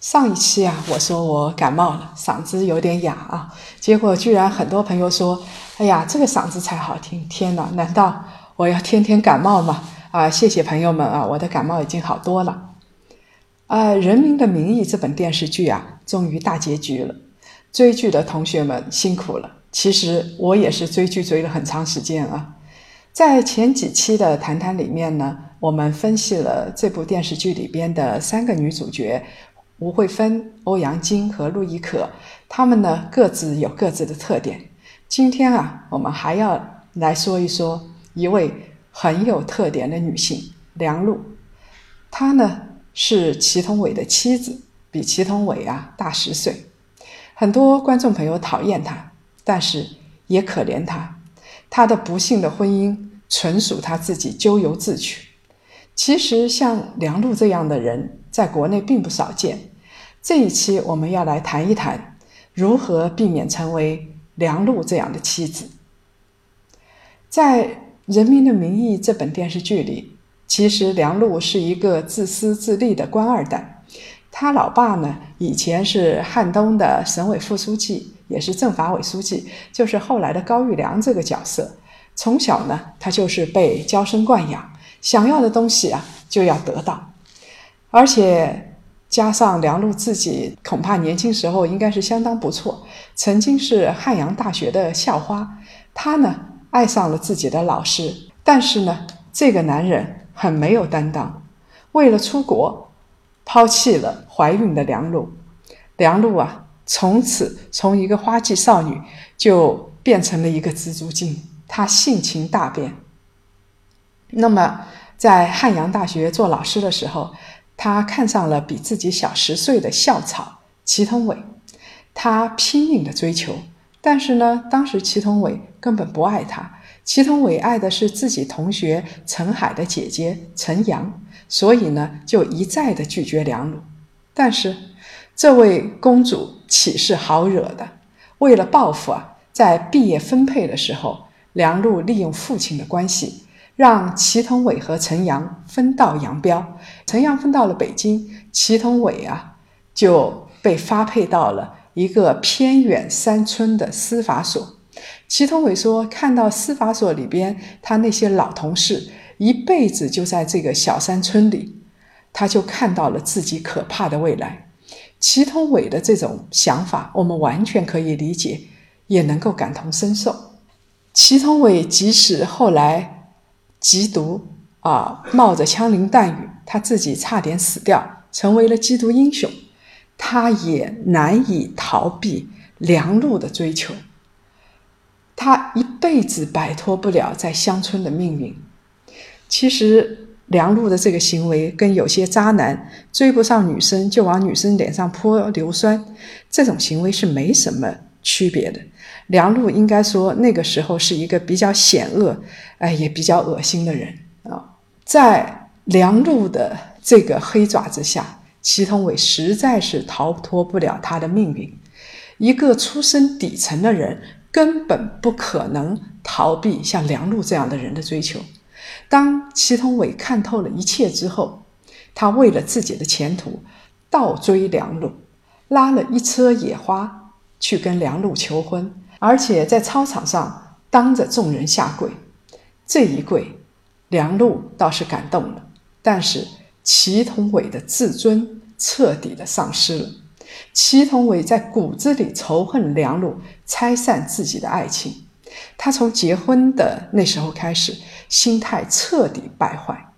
上一期啊，我说我感冒了，嗓子有点哑啊，结果居然很多朋友说：“哎呀，这个嗓子才好听！”天哪，难道我要天天感冒吗？啊，谢谢朋友们啊，我的感冒已经好多了。啊，《人民的名义》这本电视剧啊，终于大结局了。追剧的同学们辛苦了，其实我也是追剧追了很长时间啊。在前几期的谈谈里面呢，我们分析了这部电视剧里边的三个女主角吴慧芬、欧阳菁和陆亦可，她们呢各自有各自的特点。今天啊，我们还要来说一说一位很有特点的女性梁璐，她呢是祁同伟的妻子，比祁同伟啊大十岁。很多观众朋友讨厌她，但是也可怜她。她的不幸的婚姻纯属她自己咎由自取。其实像梁璐这样的人，在国内并不少见。这一期我们要来谈一谈，如何避免成为梁璐这样的妻子。在《人民的名义》这本电视剧里，其实梁璐是一个自私自利的官二代。他老爸呢，以前是汉东的省委副书记。也是政法委书记，就是后来的高育良这个角色。从小呢，他就是被娇生惯养，想要的东西啊就要得到。而且加上梁璐自己，恐怕年轻时候应该是相当不错，曾经是汉阳大学的校花。她呢爱上了自己的老师，但是呢，这个男人很没有担当，为了出国，抛弃了怀孕的梁璐。梁璐啊。从此，从一个花季少女就变成了一个蜘蛛精。她性情大变。那么，在汉阳大学做老师的时候，他看上了比自己小十岁的校草祁同伟，他拼命的追求。但是呢，当时祁同伟根本不爱她，祁同伟爱的是自己同学陈海的姐姐陈阳，所以呢，就一再的拒绝梁璐。但是，这位公主。岂是好惹的？为了报复啊，在毕业分配的时候，梁璐利用父亲的关系，让祁同伟和陈阳分道扬镳。陈阳分到了北京，祁同伟啊就被发配到了一个偏远山村的司法所。祁同伟说：“看到司法所里边他那些老同事一辈子就在这个小山村里，他就看到了自己可怕的未来。”祁同伟的这种想法，我们完全可以理解，也能够感同身受。祁同伟即使后来缉毒啊，冒着枪林弹雨，他自己差点死掉，成为了缉毒英雄，他也难以逃避梁璐的追求。他一辈子摆脱不了在乡村的命运。其实。梁璐的这个行为跟有些渣男追不上女生就往女生脸上泼硫酸，这种行为是没什么区别的。梁璐应该说那个时候是一个比较险恶，哎，也比较恶心的人啊。在梁璐的这个黑爪子下，祁同伟实在是逃脱不了他的命运。一个出身底层的人根本不可能逃避像梁璐这样的人的追求。当祁同伟看透了一切之后，他为了自己的前途，倒追梁璐，拉了一车野花去跟梁璐求婚，而且在操场上当着众人下跪。这一跪，梁璐倒是感动了，但是祁同伟的自尊彻底的丧失了。祁同伟在骨子里仇恨梁璐，拆散自己的爱情。他从结婚的那时候开始。心态彻底败坏。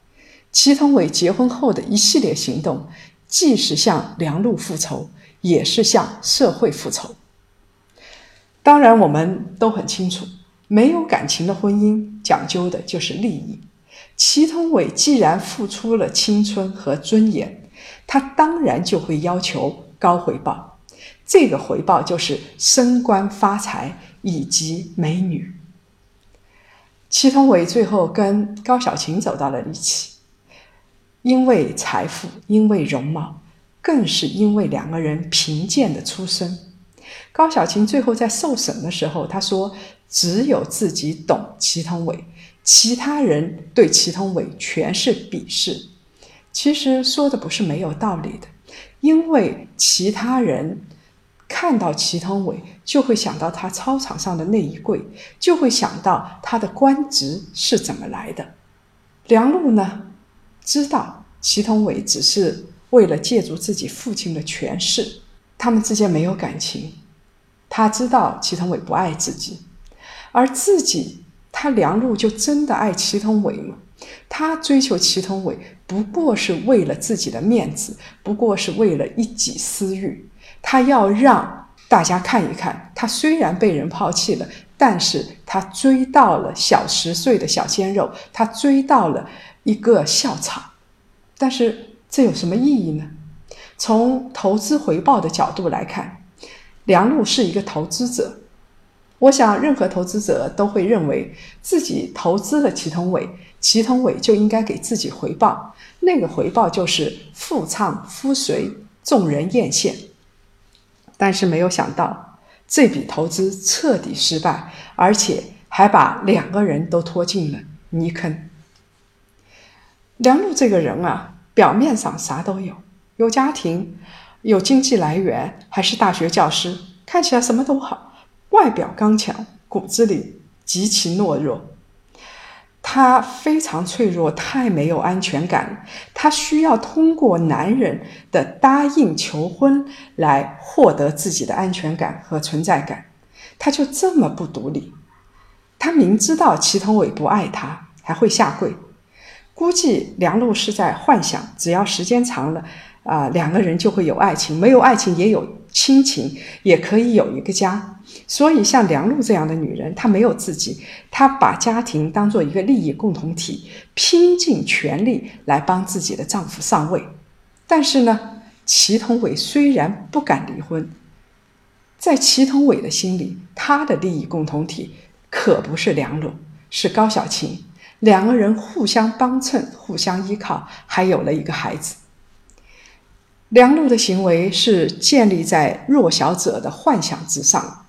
祁同伟结婚后的一系列行动，既是向梁璐复仇，也是向社会复仇。当然，我们都很清楚，没有感情的婚姻讲究的就是利益。祁同伟既然付出了青春和尊严，他当然就会要求高回报。这个回报就是升官发财以及美女。祁同伟最后跟高小琴走到了一起，因为财富，因为容貌，更是因为两个人贫贱的出身。高小琴最后在受审的时候，她说：“只有自己懂祁同伟，其他人对祁同伟全是鄙视。”其实说的不是没有道理的，因为其他人。看到祁同伟，就会想到他操场上的那一跪，就会想到他的官职是怎么来的。梁璐呢，知道祁同伟只是为了借助自己父亲的权势，他们之间没有感情。他知道祁同伟不爱自己，而自己，他梁璐就真的爱祁同伟吗？他追求祁同伟，不过是为了自己的面子，不过是为了一己私欲。他要让大家看一看，他虽然被人抛弃了，但是他追到了小十岁的小鲜肉，他追到了一个校草。但是这有什么意义呢？从投资回报的角度来看，梁璐是一个投资者。我想，任何投资者都会认为自己投资了祁同伟，祁同伟就应该给自己回报，那个回报就是富唱夫随，众人艳羡。但是没有想到，这笔投资彻底失败，而且还把两个人都拖进了泥坑。梁璐这个人啊，表面上啥都有，有家庭，有经济来源，还是大学教师，看起来什么都好，外表刚强，骨子里极其懦弱。她非常脆弱，太没有安全感。她需要通过男人的答应求婚来获得自己的安全感和存在感。她就这么不独立。她明知道祁同伟不爱她，还会下跪。估计梁璐是在幻想，只要时间长了，啊，两个人就会有爱情。没有爱情也有亲情，也可以有一个家。所以，像梁璐这样的女人，她没有自己，她把家庭当做一个利益共同体，拼尽全力来帮自己的丈夫上位。但是呢，祁同伟虽然不敢离婚，在祁同伟的心里，他的利益共同体可不是梁璐，是高小琴。两个人互相帮衬，互相依靠，还有了一个孩子。梁璐的行为是建立在弱小者的幻想之上。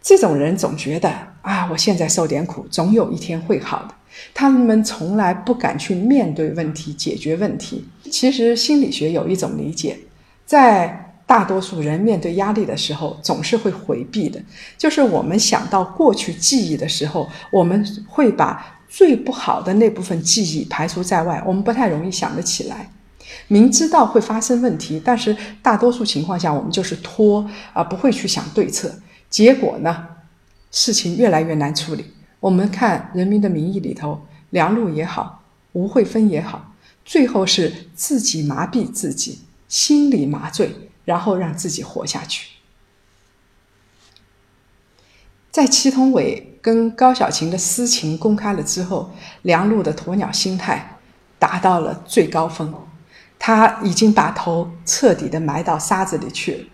这种人总觉得啊，我现在受点苦，总有一天会好的。他们从来不敢去面对问题、解决问题。其实心理学有一种理解，在大多数人面对压力的时候，总是会回避的。就是我们想到过去记忆的时候，我们会把最不好的那部分记忆排除在外，我们不太容易想得起来。明知道会发生问题，但是大多数情况下，我们就是拖啊，不会去想对策。结果呢，事情越来越难处理。我们看《人民的名义》里头，梁璐也好，吴慧芬也好，最后是自己麻痹自己，心理麻醉，然后让自己活下去。在祁同伟跟高小琴的私情公开了之后，梁璐的鸵鸟心态达到了最高峰，他已经把头彻底的埋到沙子里去了。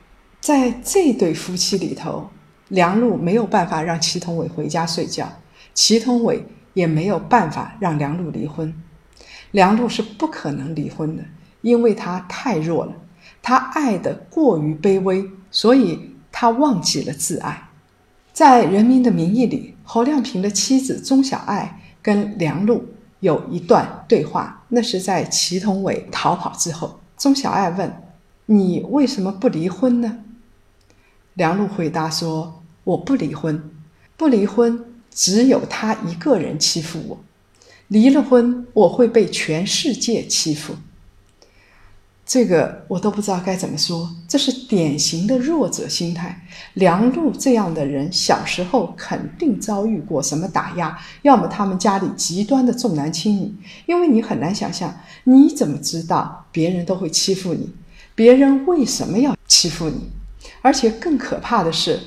在这对夫妻里头。梁璐没有办法让祁同伟回家睡觉，祁同伟也没有办法让梁璐离婚。梁璐是不可能离婚的，因为他太弱了，他爱的过于卑微，所以他忘记了自爱。在《人民的名义》里，侯亮平的妻子钟小艾跟梁璐有一段对话，那是在祁同伟逃跑之后。钟小艾问：“你为什么不离婚呢？”梁璐回答说。我不离婚，不离婚，只有他一个人欺负我。离了婚，我会被全世界欺负。这个我都不知道该怎么说，这是典型的弱者心态。梁璐这样的人，小时候肯定遭遇过什么打压，要么他们家里极端的重男轻女。因为你很难想象，你怎么知道别人都会欺负你？别人为什么要欺负你？而且更可怕的是。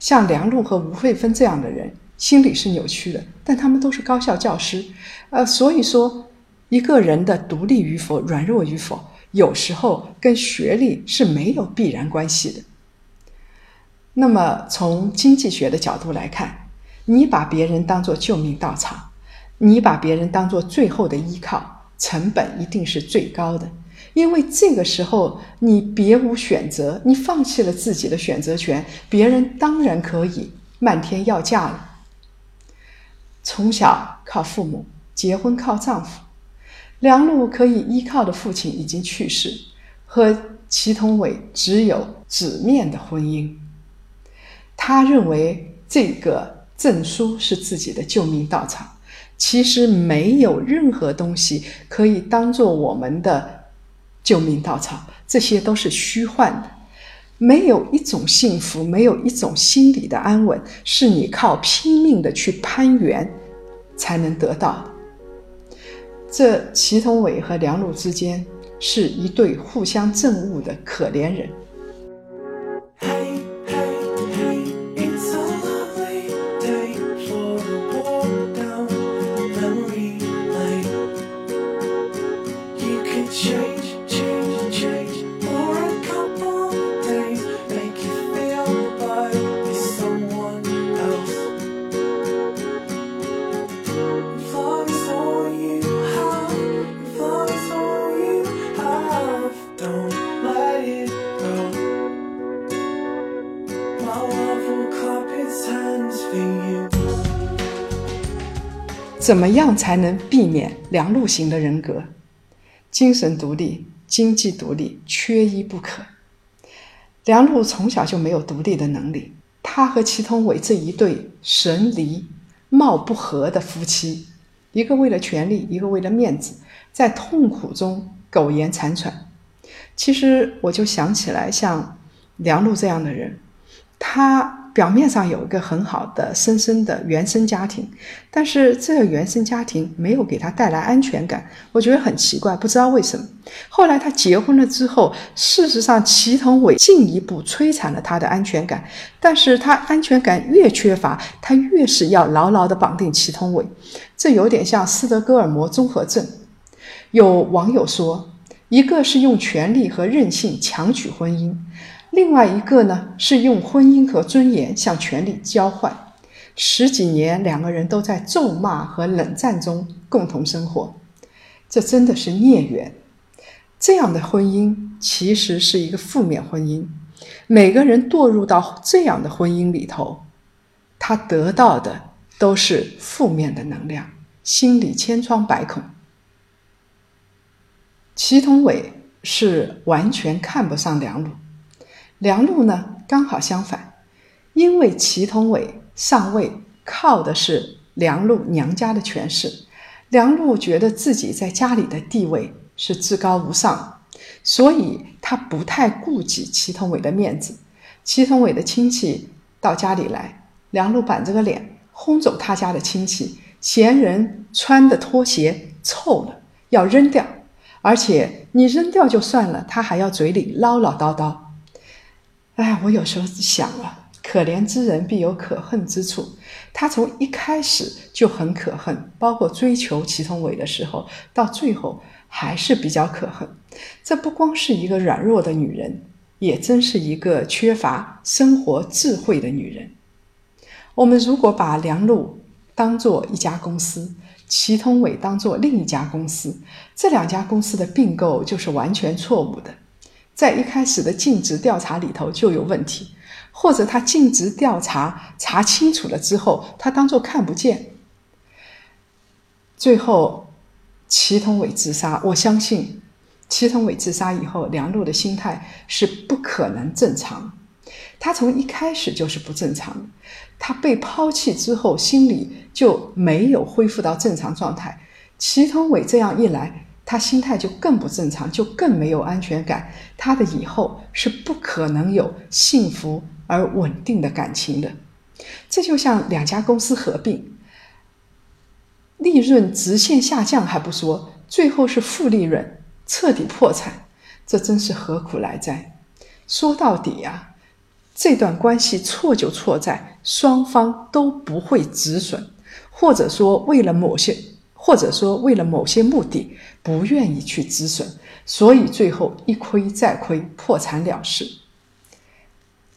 像梁璐和吴慧芬这样的人，心理是扭曲的，但他们都是高校教师，呃，所以说一个人的独立与否、软弱与否，有时候跟学历是没有必然关系的。那么从经济学的角度来看，你把别人当做救命稻草，你把别人当做最后的依靠，成本一定是最高的。因为这个时候你别无选择，你放弃了自己的选择权，别人当然可以漫天要价了。从小靠父母，结婚靠丈夫，梁璐可以依靠的父亲已经去世，和祁同伟只有纸面的婚姻。他认为这个证书是自己的救命稻草，其实没有任何东西可以当做我们的。救命稻草，这些都是虚幻的。没有一种幸福，没有一种心理的安稳，是你靠拼命的去攀援才能得到。这祁同伟和梁璐之间是一对互相憎恶的可怜人。怎么样才能避免梁路型的人格？精神独立、经济独立缺一不可。梁璐从小就没有独立的能力，他和祁同伟这一对神离貌不合的夫妻，一个为了权力，一个为了面子，在痛苦中苟延残喘。其实我就想起来，像梁璐这样的人，他。表面上有一个很好的、深深的原生家庭，但是这个原生家庭没有给他带来安全感，我觉得很奇怪，不知道为什么。后来他结婚了之后，事实上祁同伟进一步摧残了他的安全感，但是他安全感越缺乏，他越是要牢牢地绑定祁同伟，这有点像斯德哥尔摩综合症。有网友说，一个是用权力和任性强取婚姻。另外一个呢，是用婚姻和尊严向权力交换，十几年两个人都在咒骂和冷战中共同生活，这真的是孽缘。这样的婚姻其实是一个负面婚姻，每个人堕入到这样的婚姻里头，他得到的都是负面的能量，心里千疮百孔。祁同伟是完全看不上梁璐。梁璐呢，刚好相反，因为祁同伟上位靠的是梁璐娘家的权势，梁璐觉得自己在家里的地位是至高无上，所以他不太顾及祁同伟的面子。祁同伟的亲戚到家里来，梁璐板着个脸轰走他家的亲戚，嫌人穿的拖鞋臭了，要扔掉，而且你扔掉就算了，他还要嘴里唠唠叨叨。哎，我有时候想啊，可怜之人必有可恨之处。他从一开始就很可恨，包括追求祁同伟的时候，到最后还是比较可恨。这不光是一个软弱的女人，也真是一个缺乏生活智慧的女人。我们如果把梁璐当做一家公司，祁同伟当做另一家公司，这两家公司的并购就是完全错误的。在一开始的尽职调查里头就有问题，或者他尽职调查查清楚了之后，他当做看不见。最后，祁同伟自杀，我相信祁同伟自杀以后，梁璐的心态是不可能正常。他从一开始就是不正常的，他被抛弃之后，心里就没有恢复到正常状态。祁同伟这样一来。他心态就更不正常，就更没有安全感。他的以后是不可能有幸福而稳定的感情的。这就像两家公司合并，利润直线下降还不说，最后是负利润，彻底破产，这真是何苦来哉？说到底呀，这段关系错就错在双方都不会止损，或者说为了某些。或者说，为了某些目的，不愿意去止损，所以最后一亏再亏，破产了事。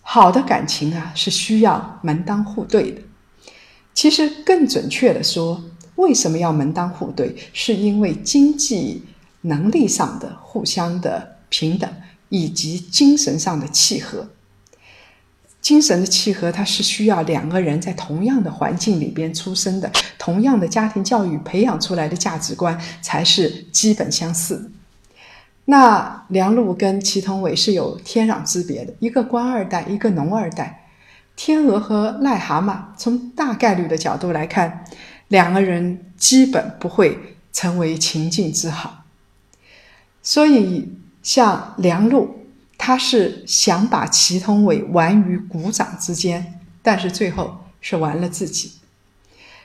好的感情啊是需要门当户对的。其实更准确的说，为什么要门当户对？是因为经济能力上的互相的平等，以及精神上的契合。精神的契合，它是需要两个人在同样的环境里边出生的，同样的家庭教育培养出来的价值观才是基本相似。那梁璐跟祁同伟是有天壤之别的，一个官二代，一个农二代。天鹅和癞蛤蟆，从大概率的角度来看，两个人基本不会成为情境之好。所以，像梁璐，他是想把祁同伟玩于股掌之间，但是最后是玩了自己。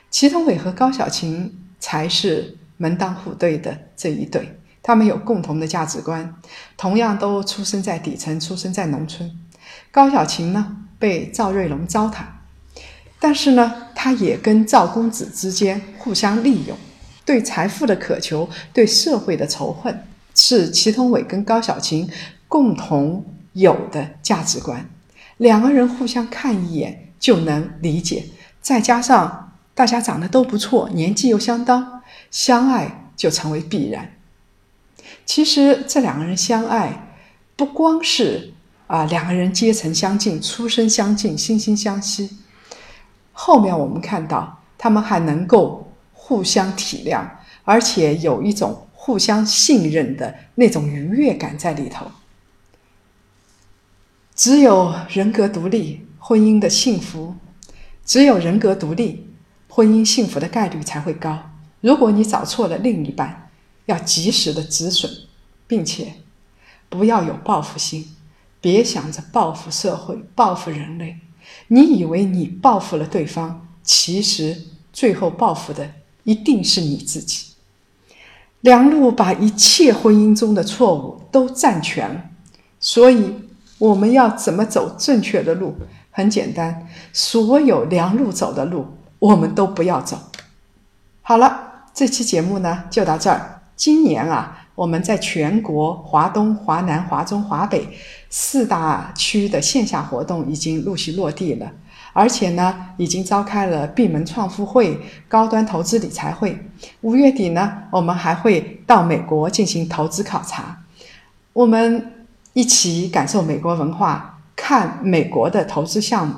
祁同伟和高小琴才是门当户对的这一对，他们有共同的价值观，同样都出生在底层，出生在农村。高小琴呢？被赵瑞龙糟蹋，但是呢，他也跟赵公子之间互相利用，对财富的渴求，对社会的仇恨，是祁同伟跟高小琴共同有的价值观。两个人互相看一眼就能理解，再加上大家长得都不错，年纪又相当，相爱就成为必然。其实这两个人相爱，不光是。啊，两个人阶层相近，出身相近，惺惺相惜。后面我们看到，他们还能够互相体谅，而且有一种互相信任的那种愉悦感在里头。只有人格独立，婚姻的幸福；只有人格独立，婚姻幸福的概率才会高。如果你找错了另一半，要及时的止损，并且不要有报复心。别想着报复社会、报复人类，你以为你报复了对方，其实最后报复的一定是你自己。梁璐把一切婚姻中的错误都占全，所以我们要怎么走正确的路？很简单，所有梁路走的路，我们都不要走。好了，这期节目呢就到这儿。今年啊。我们在全国华东、华南、华中、华北四大区的线下活动已经陆续落地了，而且呢，已经召开了闭门创富会、高端投资理财会。五月底呢，我们还会到美国进行投资考察，我们一起感受美国文化，看美国的投资项目。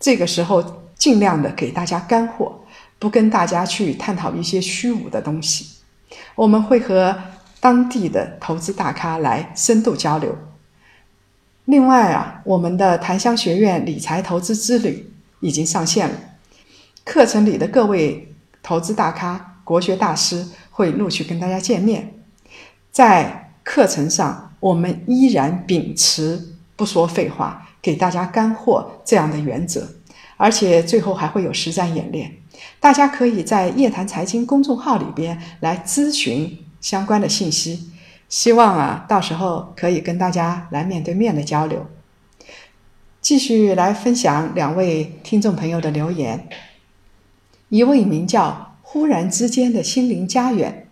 这个时候，尽量的给大家干货，不跟大家去探讨一些虚无的东西。我们会和。当地的投资大咖来深度交流。另外啊，我们的檀香学院理财投资之旅已经上线了，课程里的各位投资大咖、国学大师会陆续跟大家见面。在课程上，我们依然秉持不说废话、给大家干货这样的原则，而且最后还会有实战演练。大家可以在夜谈财经公众号里边来咨询。相关的信息，希望啊，到时候可以跟大家来面对面的交流。继续来分享两位听众朋友的留言。一位名叫“忽然之间的心灵家园”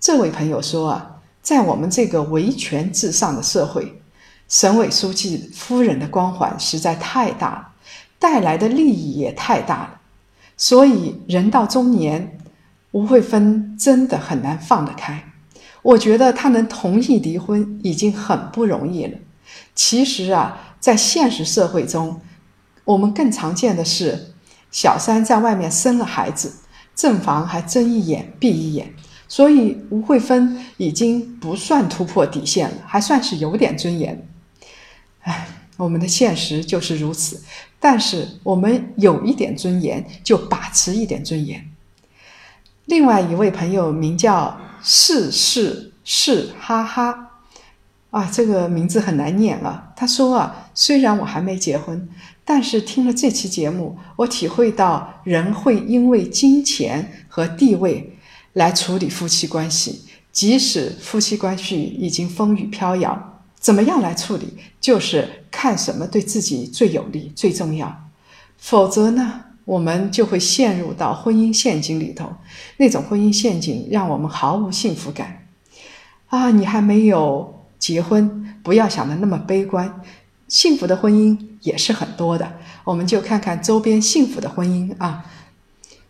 这位朋友说啊，在我们这个维权至上的社会，省委书记夫人的光环实在太大了，带来的利益也太大了，所以人到中年。吴慧芬真的很难放得开，我觉得她能同意离婚已经很不容易了。其实啊，在现实社会中，我们更常见的是小三在外面生了孩子，正房还睁一眼闭一眼。所以吴慧芬已经不算突破底线了，还算是有点尊严。唉，我们的现实就是如此。但是我们有一点尊严，就把持一点尊严。另外一位朋友名叫是是是哈哈，啊，这个名字很难念啊。他说啊，虽然我还没结婚，但是听了这期节目，我体会到人会因为金钱和地位来处理夫妻关系，即使夫妻关系已经风雨飘摇，怎么样来处理，就是看什么对自己最有利、最重要，否则呢？我们就会陷入到婚姻陷阱里头，那种婚姻陷阱让我们毫无幸福感。啊，你还没有结婚，不要想的那么悲观。幸福的婚姻也是很多的，我们就看看周边幸福的婚姻啊。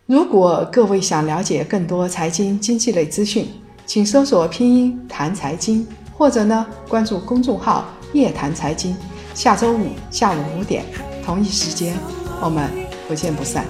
如果各位想了解更多财经经济类资讯，请搜索拼音谈财经，或者呢关注公众号夜谈财经。下周五下午五点同一时间，我们不见不散。